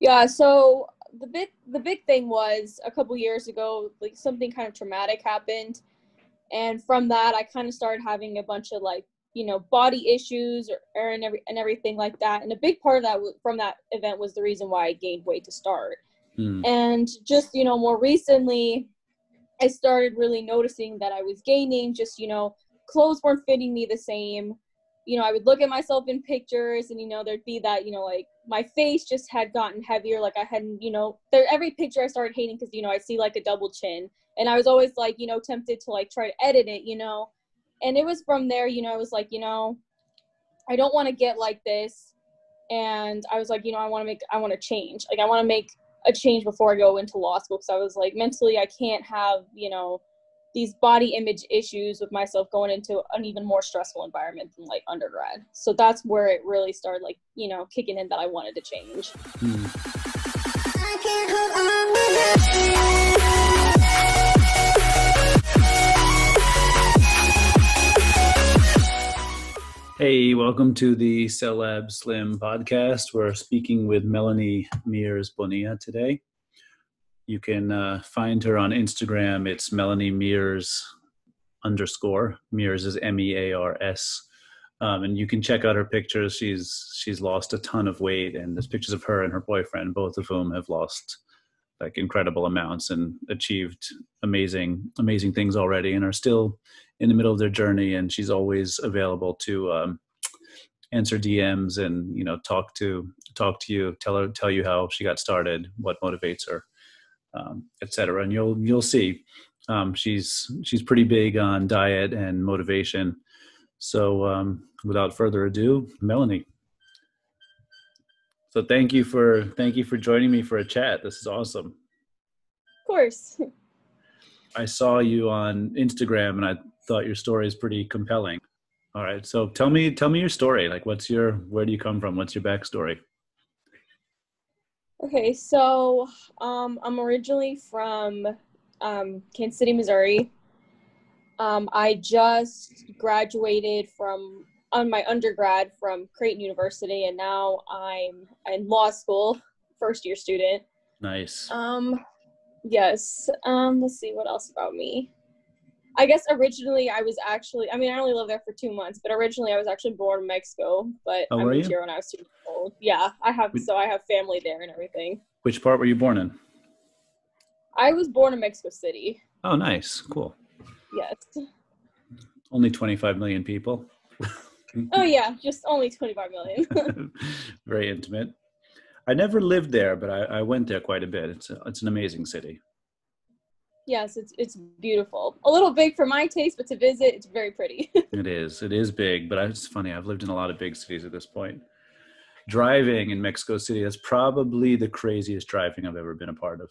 Yeah, so the big the big thing was a couple years ago, like something kind of traumatic happened, and from that, I kind of started having a bunch of like you know body issues or, or and every and everything like that. And a big part of that from that event was the reason why I gained weight to start. Mm. And just you know more recently, I started really noticing that I was gaining. Just you know clothes weren't fitting me the same you know, I would look at myself in pictures and, you know, there'd be that, you know, like my face just had gotten heavier. Like I hadn't, you know, there, every picture I started hating because, you know, I see like a double chin and I was always like, you know, tempted to like try to edit it, you know, and it was from there, you know, I was like, you know, I don't want to get like this. And I was like, you know, I want to make, I want to change. Like I want to make a change before I go into law school. Cause I was like, mentally, I can't have, you know, these body image issues with myself going into an even more stressful environment than like undergrad. So that's where it really started like, you know, kicking in that I wanted to change. Hmm. Hey, welcome to the Cell Slim podcast. We're speaking with Melanie Mears Bonilla today. You can uh, find her on Instagram. It's Melanie Mears underscore. Mears is M E A R S. Um, and you can check out her pictures. She's she's lost a ton of weight, and there's pictures of her and her boyfriend, both of whom have lost like incredible amounts and achieved amazing amazing things already, and are still in the middle of their journey. And she's always available to um, answer DMs and you know talk to talk to you, tell her tell you how she got started, what motivates her um, etc. And you'll you'll see um, she's she's pretty big on diet and motivation. So um, without further ado, Melanie. So thank you for thank you for joining me for a chat. This is awesome. Of course. I saw you on Instagram and I thought your story is pretty compelling. All right. So tell me tell me your story. Like what's your where do you come from? What's your backstory? Okay, so um, I'm originally from um, Kansas City, Missouri. Um, I just graduated from on my undergrad from Creighton University, and now I'm in law school, first year student. Nice. Um, yes. Um, let's see what else about me. I guess originally I was actually, I mean, I only lived there for two months, but originally I was actually born in Mexico, but oh, I moved you? here when I was two years old. Yeah, I have, so I have family there and everything. Which part were you born in? I was born in Mexico City. Oh, nice. Cool. Yes. Only 25 million people. oh, yeah, just only 25 million. Very intimate. I never lived there, but I, I went there quite a bit. It's, a, it's an amazing city. Yes, it's it's beautiful. A little big for my taste, but to visit, it's very pretty. it is. It is big, but it's funny. I've lived in a lot of big cities at this point. Driving in Mexico City, that's probably the craziest driving I've ever been a part of.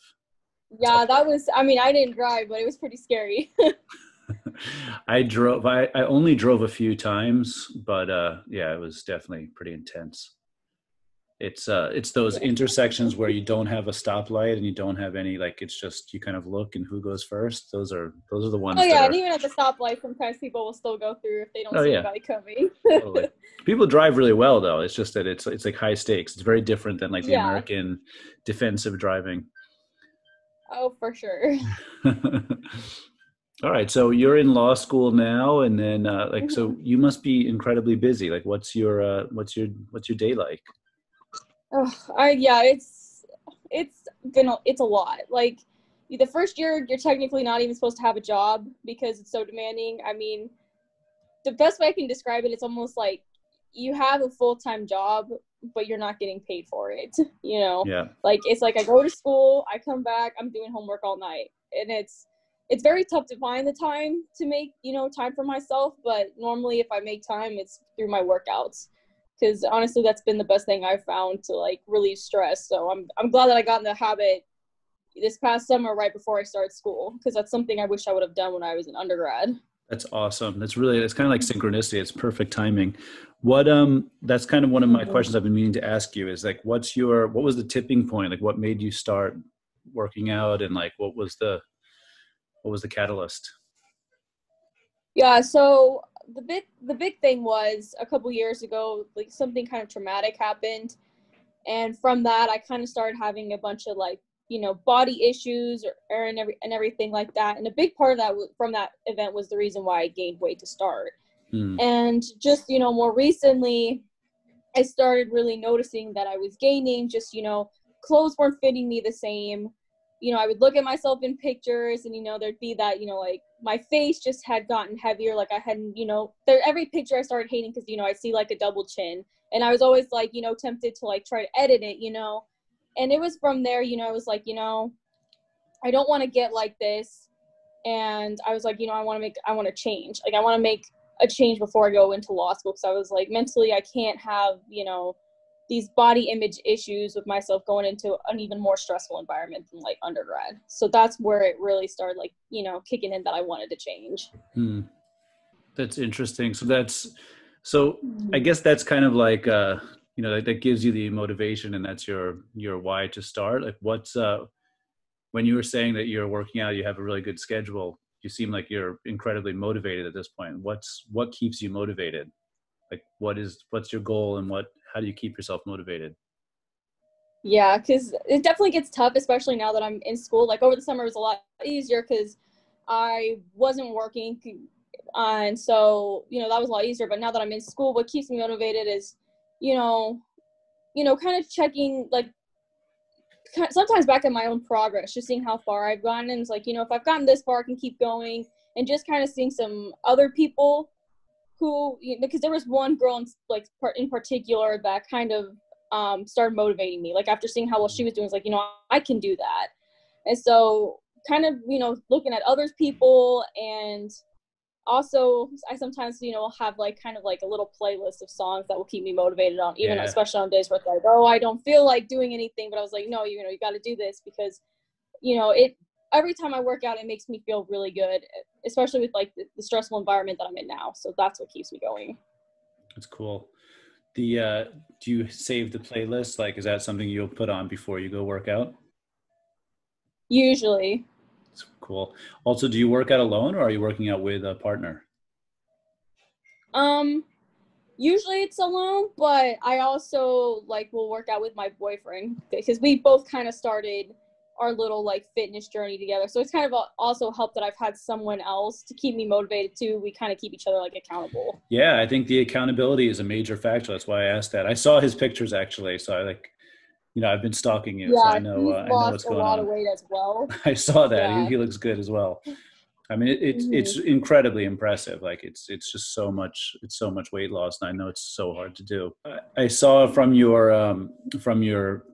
Yeah, that was. I mean, I didn't drive, but it was pretty scary. I drove. I, I only drove a few times, but uh, yeah, it was definitely pretty intense it's uh it's those intersections where you don't have a stoplight and you don't have any like it's just you kind of look and who goes first those are those are the ones oh yeah are, and even at the stoplight sometimes people will still go through if they don't oh, see yeah. anybody coming totally. people drive really well though it's just that it's it's like high stakes it's very different than like the yeah. american defensive driving oh for sure all right so you're in law school now and then uh, like so mm-hmm. you must be incredibly busy like what's your uh, what's your what's your day like Oh, I yeah, it's it's been a, it's a lot. Like the first year, you're technically not even supposed to have a job because it's so demanding. I mean, the best way I can describe it, it's almost like you have a full time job, but you're not getting paid for it. You know? Yeah. Like it's like I go to school, I come back, I'm doing homework all night, and it's it's very tough to find the time to make you know time for myself. But normally, if I make time, it's through my workouts because honestly that's been the best thing i've found to like relieve stress. So i'm, I'm glad that i got in the habit this past summer right before i started school because that's something i wish i would have done when i was an undergrad. That's awesome. That's really it's kind of like synchronicity. It's perfect timing. What um that's kind of one of my mm-hmm. questions i've been meaning to ask you is like what's your what was the tipping point? Like what made you start working out? And like what was the what was the catalyst? Yeah so the big the big thing was a couple years ago like something kind of traumatic happened. And from that i kind of started having a bunch of like you know body issues or, or and, every, and everything like that. And a big part of that from that event was the reason why i gained weight to start. Mm. and just you know more recently i started really noticing that i was gaining just you know clothes weren't fitting me the same you know i would look at myself in pictures and you know there'd be that you know like my face just had gotten heavier like i hadn't you know there every picture i started hating because you know i see like a double chin and i was always like you know tempted to like try to edit it you know and it was from there you know i was like you know i don't want to get like this and i was like you know i want to make i want to change like i want to make a change before i go into law school because i was like mentally i can't have you know these body image issues with myself going into an even more stressful environment than like undergrad. So that's where it really started like you know kicking in that i wanted to change. Hmm. that's interesting. So that's so i guess that's kind of like uh you know that, that gives you the motivation and that's your your why to start. Like what's uh when you were saying that you're working out you have a really good schedule you seem like you're incredibly motivated at this point. What's what keeps you motivated? Like what is what's your goal and what how do you keep yourself motivated yeah because it definitely gets tough especially now that i'm in school like over the summer was a lot easier because i wasn't working uh, and so you know that was a lot easier but now that i'm in school what keeps me motivated is you know, you know, kind of checking like sometimes back at my own progress, just seeing how far I've gotten. And it's like, you know, if I've gotten this far, I can keep going. And just kind of seeing some other people who, you know, because there was one girl in like in particular that kind of um, started motivating me. Like after seeing how well she was doing, it's like, you know, I can do that. And so, kind of, you know, looking at others people and also i sometimes you know have like kind of like a little playlist of songs that will keep me motivated on even yeah. especially on days where it's like oh i don't feel like doing anything but i was like no you know you got to do this because you know it every time i work out it makes me feel really good especially with like the, the stressful environment that i'm in now. So that's what keeps me going. That's cool. The uh do you save the playlist? Like is that something you'll put on before you go work out? Usually. That's Cool. Also, do you work out alone or are you working out with a partner? Um, usually it's alone, but I also like will work out with my boyfriend because we both kind of started our little like fitness journey together. So it's kind of also helped that I've had someone else to keep me motivated too. We kind of keep each other like accountable. Yeah, I think the accountability is a major factor. That's why I asked that. I saw his pictures actually, so I like you know, I've been stalking you, yeah, so I know uh, I know what's going on. a lot of weight as well. I saw that. Yeah. He, he, looks good as well. I mean, it, it's mm-hmm. it's incredibly impressive. Like it's it's just so much it's so much weight loss, and I know it's so hard to do. I, I saw from your um, from your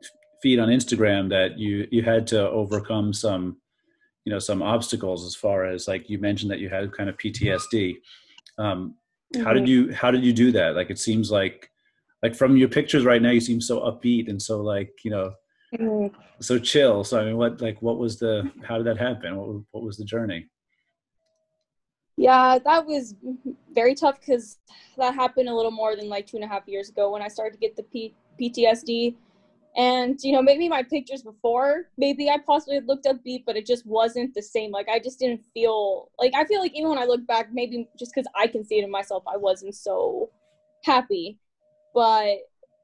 feed on Instagram that you you had to overcome some you know some obstacles as far as like you mentioned that you had kind of PTSD. Um, mm-hmm. How did mm-hmm. you how did you do that? Like it seems like like from your pictures right now you seem so upbeat and so like you know mm-hmm. so chill so i mean what like what was the how did that happen what, what was the journey yeah that was very tough because that happened a little more than like two and a half years ago when i started to get the P- ptsd and you know maybe my pictures before maybe i possibly looked upbeat but it just wasn't the same like i just didn't feel like i feel like even when i look back maybe just because i can see it in myself i wasn't so happy but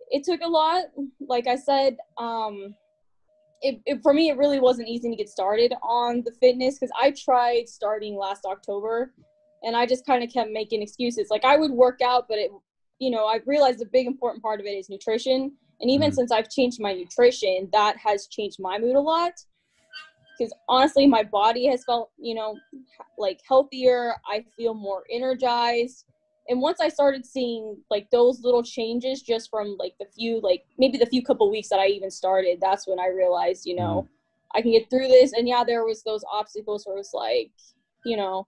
it took a lot. Like I said, um, it, it, for me, it really wasn't easy to get started on the fitness because I tried starting last October, and I just kind of kept making excuses. Like I would work out, but it, you know, I realized a big important part of it is nutrition. And even mm-hmm. since I've changed my nutrition, that has changed my mood a lot. Because honestly, my body has felt, you know, like healthier. I feel more energized and once i started seeing like those little changes just from like the few like maybe the few couple weeks that i even started that's when i realized you know mm. i can get through this and yeah there was those obstacles where it was like you know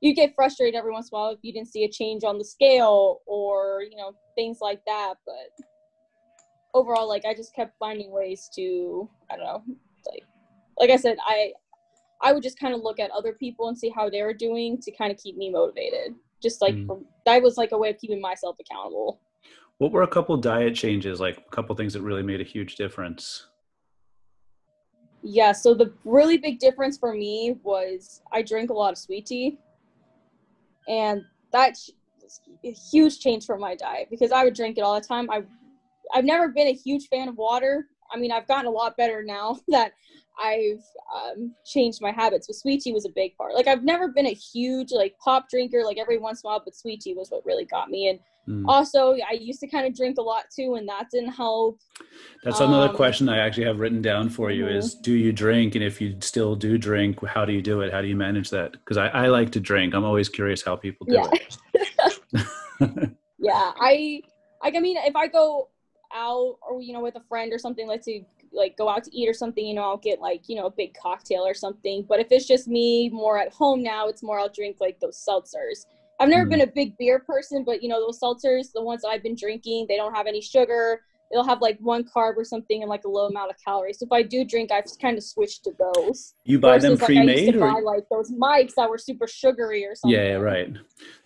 you get frustrated every once in a while if you didn't see a change on the scale or you know things like that but overall like i just kept finding ways to i don't know like like i said i i would just kind of look at other people and see how they were doing to kind of keep me motivated. Just like mm. that was like a way of keeping myself accountable. What were a couple diet changes like a couple things that really made a huge difference? Yeah so the really big difference for me was i drink a lot of sweet tea. And that was a huge change for my diet because i would drink it all the time. I I've never been a huge fan of water. I mean, I've gotten a lot better now that I've um, changed my habits. But sweet tea was a big part. Like I've never been a huge like pop drinker. Like every once in a while, but sweet tea was what really got me. And mm. also, I used to kind of drink a lot too, and that didn't help. That's another um, question I actually have written down for you: mm-hmm. is do you drink, and if you still do drink, how do you do it? How do you manage that? Because I, I like to drink. I'm always curious how people do yeah. it. yeah, I. I mean, if I go out or you know with a friend or something, let's say like go out to eat or something, you know, I'll get like, you know, a big cocktail or something. But if it's just me more at home now, it's more I'll drink like those seltzers. I've never mm. been a big beer person, but you know, those seltzers, the ones I've been drinking, they don't have any sugar. They'll have like one carb or something and like a low amount of calories. So if I do drink, I've kind of switched to those. You buy Versus, them pre-made, like, or buy, like those mics that were super sugary or something. Yeah, right.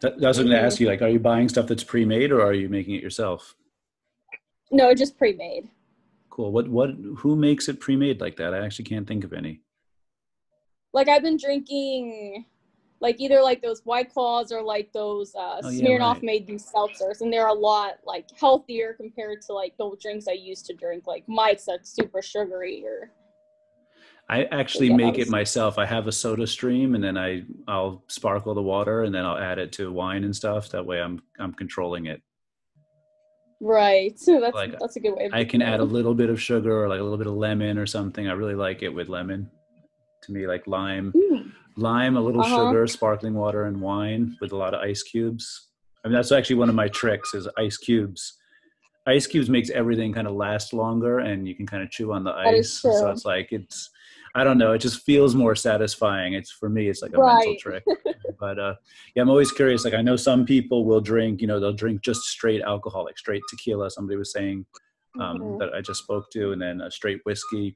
That, that's what I'm going to ask you. Like, are you buying stuff that's pre-made, or are you making it yourself? No, just pre-made cool. What what who makes it pre-made like that? I actually can't think of any. Like I've been drinking like either like those white claws or like those uh, oh, Smirnoff yeah, right. made these seltzers, and they're a lot like healthier compared to like the drinks I used to drink, like Mike's that's super sugary or. I actually make it myself. I have a soda stream, and then I I'll sparkle the water, and then I'll add it to wine and stuff. That way, I'm I'm controlling it. Right. So that's like, that's a good way. I can add a little bit of sugar or like a little bit of lemon or something. I really like it with lemon. To me, like lime, mm. lime, a little uh-huh. sugar, sparkling water, and wine with a lot of ice cubes. I mean, that's actually one of my tricks is ice cubes. Ice cubes makes everything kind of last longer, and you can kind of chew on the ice. So it's like it's I don't know. It just feels more satisfying. It's for me, it's like a right. mental trick. but uh, yeah, I'm always curious. Like I know some people will drink, you know, they'll drink just straight alcohol, like straight tequila. Somebody was saying um, mm-hmm. that I just spoke to, and then a straight whiskey.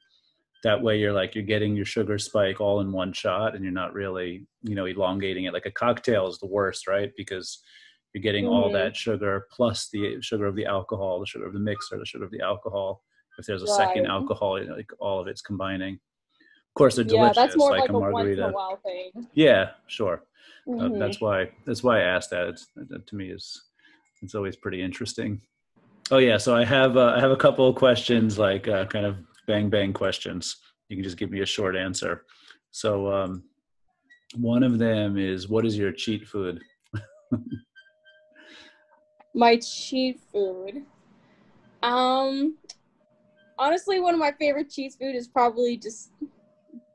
That way, you're like you're getting your sugar spike all in one shot, and you're not really, you know, elongating it. Like a cocktail is the worst, right? Because you're getting mm-hmm. all that sugar plus the sugar of the alcohol, the sugar of the mixer, the sugar of the alcohol. If there's a right. second alcohol, you know, like all of it's combining. Of course, they're delicious. Yeah, that's more like, like a, margarita. A thing. Yeah, sure. Mm-hmm. Uh, that's why. That's why I asked that. It's, that to me is it's always pretty interesting. Oh yeah, so I have uh, I have a couple of questions, like uh, kind of bang bang questions. You can just give me a short answer. So um, one of them is, what is your cheat food? My cheat food. Um, honestly, one of my favorite cheat food is probably just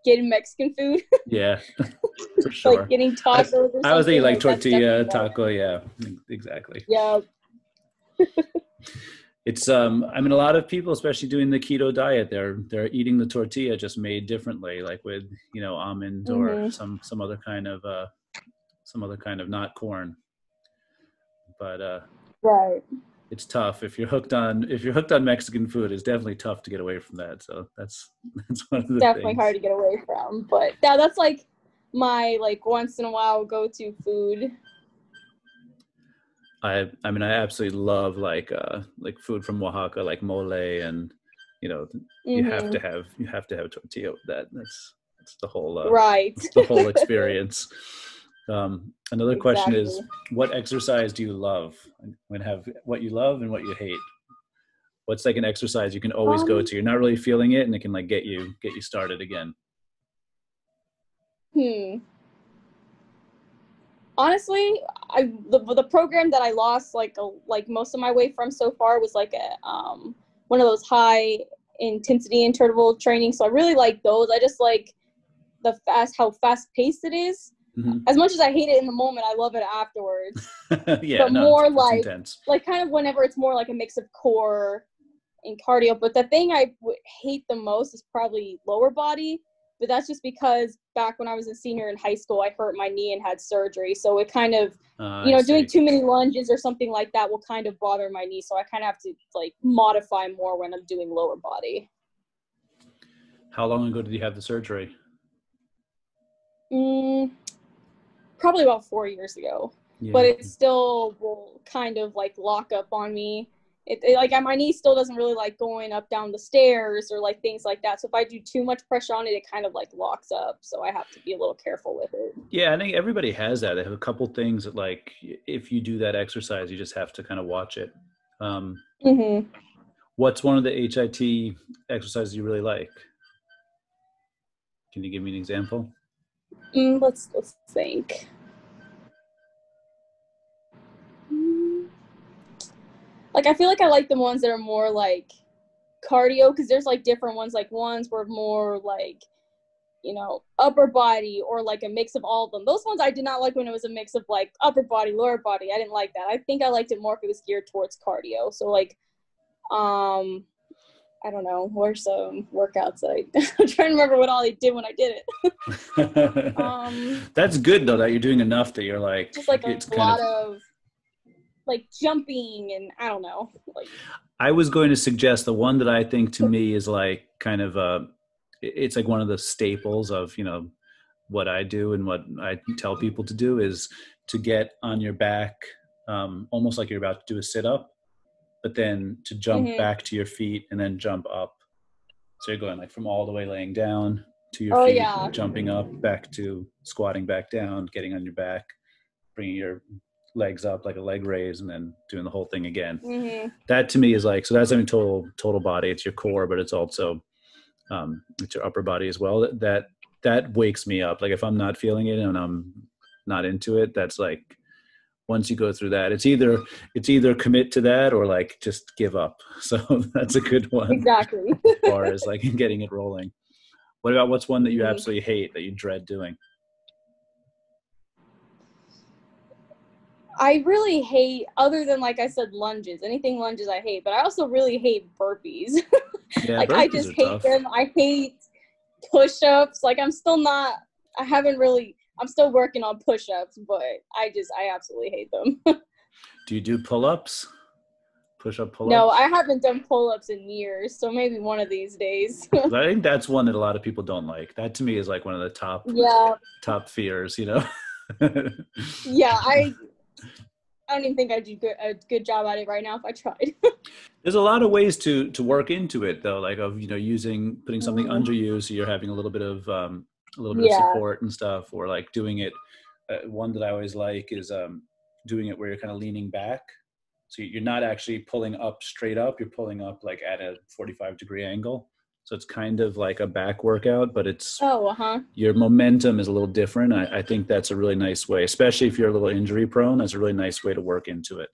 getting Mexican food. yeah, for sure. like getting tacos. I, I was eating like, like tortilla taco. Yeah, exactly. Yeah. it's um i mean a lot of people especially doing the keto diet they're they're eating the tortilla just made differently like with you know almond mm-hmm. or some some other kind of uh some other kind of not corn but uh right it's tough if you're hooked on if you're hooked on Mexican food. It's definitely tough to get away from that. So that's that's one of the definitely things. hard to get away from. But yeah, that's like my like once in a while go to food. I I mean I absolutely love like uh like food from Oaxaca like mole and you know you mm-hmm. have to have you have to have tortilla with that. That's that's the whole uh, right the whole experience. Um, another exactly. question is, what exercise do you love? When have what you love and what you hate. What's like an exercise you can always um, go to? You're not really feeling it, and it can like get you get you started again. Hmm. Honestly, I the the program that I lost like a, like most of my weight from so far was like a um one of those high intensity interval training. So I really like those. I just like the fast how fast paced it is Mm-hmm. As much as I hate it in the moment, I love it afterwards. yeah, but no, more it's, like intense. like kind of whenever it's more like a mix of core and cardio. But the thing I w- hate the most is probably lower body. But that's just because back when I was a senior in high school, I hurt my knee and had surgery. So it kind of, uh, you know, doing too many lunges or something like that will kind of bother my knee. So I kind of have to like modify more when I'm doing lower body. How long ago did you have the surgery? Mm, probably about four years ago. Yeah. But it still will kind of like lock up on me. It, it, like my knee still doesn't really like going up down the stairs or like things like that. So if I do too much pressure on it, it kind of like locks up. So I have to be a little careful with it. Yeah, I think everybody has that. They have a couple things that like if you do that exercise, you just have to kind of watch it. Um, mm-hmm. what's one of the HIIT exercises you really like? Can you give me an example? Mm, let's let's think. Mm. Like I feel like I like the ones that are more like cardio because there's like different ones. Like ones were more like you know upper body or like a mix of all of them. Those ones I did not like when it was a mix of like upper body, lower body. I didn't like that. I think I liked it more if it was geared towards cardio. So like um I don't know, where's some workouts I I'm trying to remember what all I did when I did it. um, That's good though that you're doing enough that you're like just like a lot of, of like jumping and I don't know. Like I was going to suggest the one that I think to me is like kind of a it's like one of the staples of, you know, what I do and what I tell people to do is to get on your back um, almost like you're about to do a sit up but then to jump Mhm. back to your feet and then jump up. So you're going like from all the way laying down to your Oh, feet, yeah. jumping up, back to squatting back down, getting on your back, bringing your legs up like a leg raise, and then doing the whole thing again. mhm. That to me is like so. That's I mean total total body. It's your core, but it's also um, it's your upper body as well. That that wakes me up. Like if I'm not feeling it and I'm not into it, that's like once you go through that, it's either it's either commit to that or like just give up. So that's a good one exactly. as far as like getting it rolling. What about what's one that you Mhm. absolutely hate that you dread doing? I really hate other than like I said lunges. Anything lunges I hate, but I also really hate burpees. Yeah, like I just hate tough. them. I hate push-ups. Like I'm still not I haven't really I'm still working on push-ups, but I just I absolutely hate them. Do you do pull-ups? Push up pull-ups? no, I haven't done pull-ups in years, so maybe one of these days. I think that's one that a lot of people don't like. That to me is like one of the top yeah. top fears, you know. Yeah, I I don't even think I'd do good, a good job at it right now if I tried. There's a lot of ways to to work into it though, like of you know using putting something Mhm. under you so you're having a little bit of um, a little bit of support and stuff, or like doing it. Uh, one that I always like is um, doing it where you're kind of leaning back, so you're not actually pulling up straight up. You're pulling up like at a 45 degree angle. So it's kind of like a back workout, but it's oh, uh-huh. your momentum is a little different. I, I think that's a really nice way, especially if you're a little injury prone. That's a really nice way to work into it.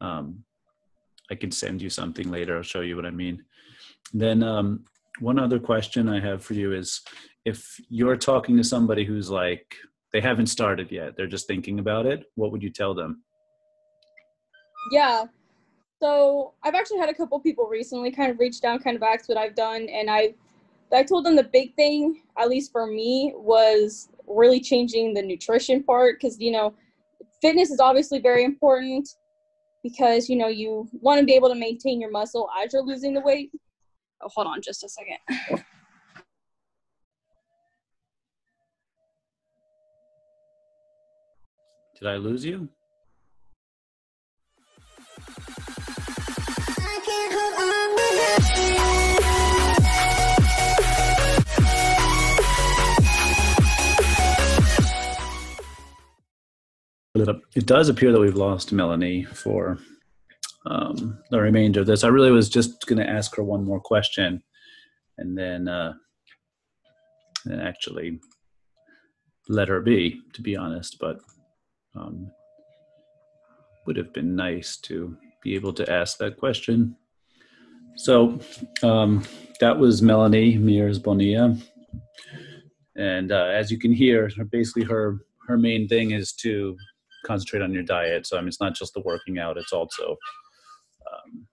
Um, I can send you something later. I'll show you what I mean. Then um, one other question I have for you is if you're talking to somebody who's like they haven't started yet, they're just thinking about it. What would you tell them? Yeah. So I've actually had a couple people recently kind of reach down, kind of asked what I've done, and I, I told them the big thing, at least for me, was really changing the nutrition part because you know, fitness is obviously very important because you know you want to be able to maintain your muscle as you're losing the weight. Oh, hold on, just a second. Did I lose you? It does appear that we've lost Melanie for um, the remainder of this. I really was just going to ask her one more question, and then uh, and actually let her be, to be honest. But um, would have been nice to be able to ask that question. So um, that was Melanie Mears Bonilla, and uh, as you can hear, basically her her main thing is to concentrate on your diet. So I mean, it's not just the working out; it's also um,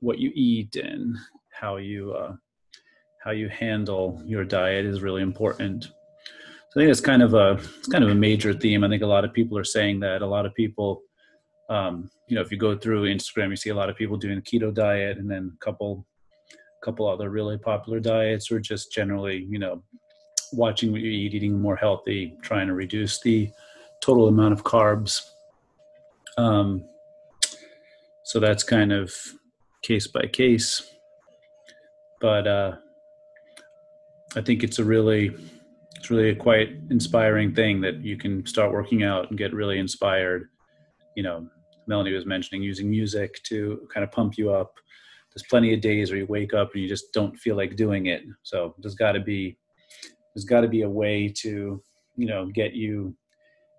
what you eat and how you uh, how you handle your diet is really important. So I think it's kind of a it's kind of a major theme. I think a lot of people are saying that. A lot of people, um, you know, if you go through Instagram, you see a lot of people doing a keto diet, and then a couple couple other really popular diets, or just generally, you know, watching what you eat, eating more healthy, trying to reduce the total amount of carbs. Um, so that's kind of case by case, but uh, I think it's a really it's really a quite inspiring thing that you can start working out and get really inspired. You know, Melanie was mentioning using music to kind of pump you up. there's plenty of days where you wake up and you just don't feel like doing it. So there's got to be there's got to be a way to you know get you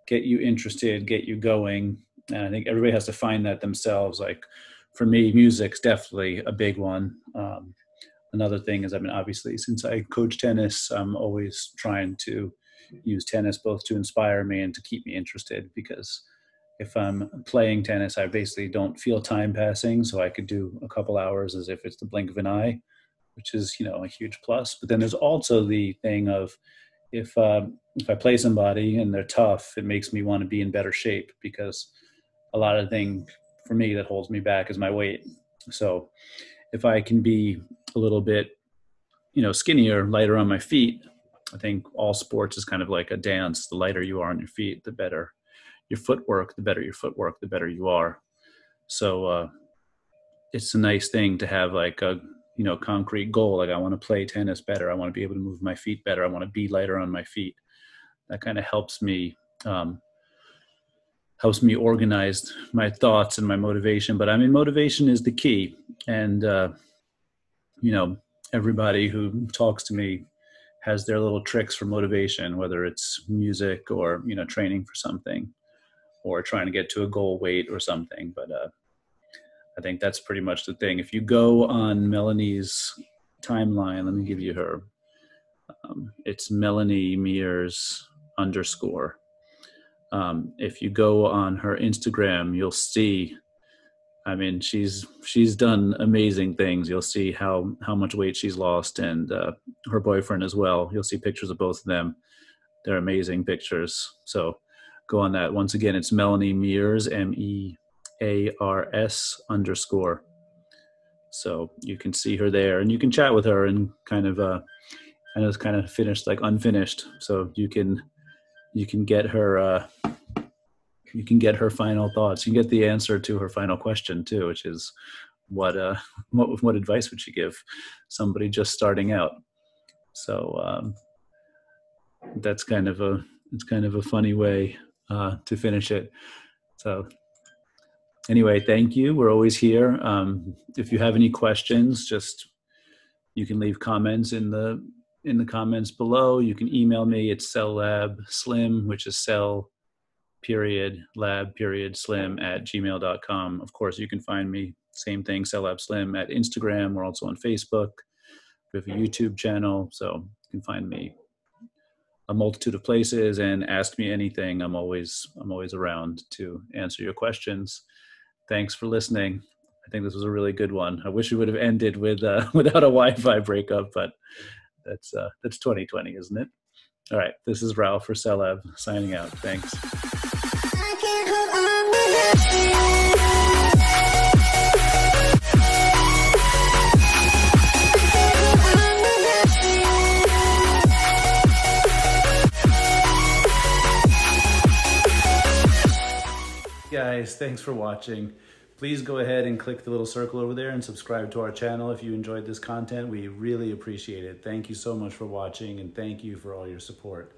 get you interested, get you going. And I think everybody has to find that themselves. Like for me, music's definitely a big one. Um, another thing is, I mean, obviously, since I coach tennis, I'm always trying to use tennis both to inspire me and to keep me interested because if I'm playing tennis, I basically don't feel time passing. So I could do a couple hours as if it's the blink of an eye, which is, you know, a huge plus. But then there's also the thing of if, uh, if I play somebody and they're tough, it makes me want to be in better shape because a lot of the thing for me that holds me back is my weight. So if I can be a little bit, you know, skinnier, lighter on my feet, I think all sports is kind of like a dance. The lighter you are on your feet, the better your footwork, the better your footwork, the better you are. So uh, it's a nice thing to have like a you know concrete goal. Like I want to play tennis better. I want to be able to move my feet better. I want to be lighter on my feet. That kind of helps me um, helps me organize my thoughts and my motivation. But I mean, motivation is the key, and uh, you know everybody who talks to me has their little tricks for motivation, whether it's music or you know training for something, or trying to get to a goal weight or something. But uh, I think that's pretty much the thing. If you go on Melanie's timeline, let me give you her. Um, it's Melanie Mears underscore. Um, if you go on her Instagram, you'll see I mean, she's she's done amazing things. You'll see how how much weight she's lost, and uh, her boyfriend as well. You'll see pictures of both of them. They're amazing pictures. So go on that. Once again, it's Melanie Mears, M E A R S underscore. So you can see her there, and you can chat with her, and kind of uh, I know it's kind of finished, like unfinished. So you can you can get her. Uh, you can get her final thoughts. You can get the answer to her final question too, which is what uh what what advice would she give somebody just starting out? So um, that's kind of a it's kind of a funny way uh, to finish it. So anyway, thank you. We're always here. Um, if you have any questions, just you can leave comments in the in the comments below. You can email me at cell lab slim, which is cell period lab period slim at gmail.com. Of course, you can find me, same thing, Cell Lab Slim at Instagram. We're also on Facebook. We have a YouTube channel, so you can find me a multitude of places and ask me anything. I'm always I'm always around to answer your questions. Thanks for listening. I think this was a really good one. I wish we would have ended with uh, without a Wi-Fi breakup, but that's uh, that's 2020, isn't it? All right, this is Ralph for Cell Lab signing out. Thanks. Guys, thanks for watching. Please go ahead and click the little circle over there and subscribe to our channel if you enjoyed this content. We really appreciate it. Thank you so much for watching and thank you for all your support.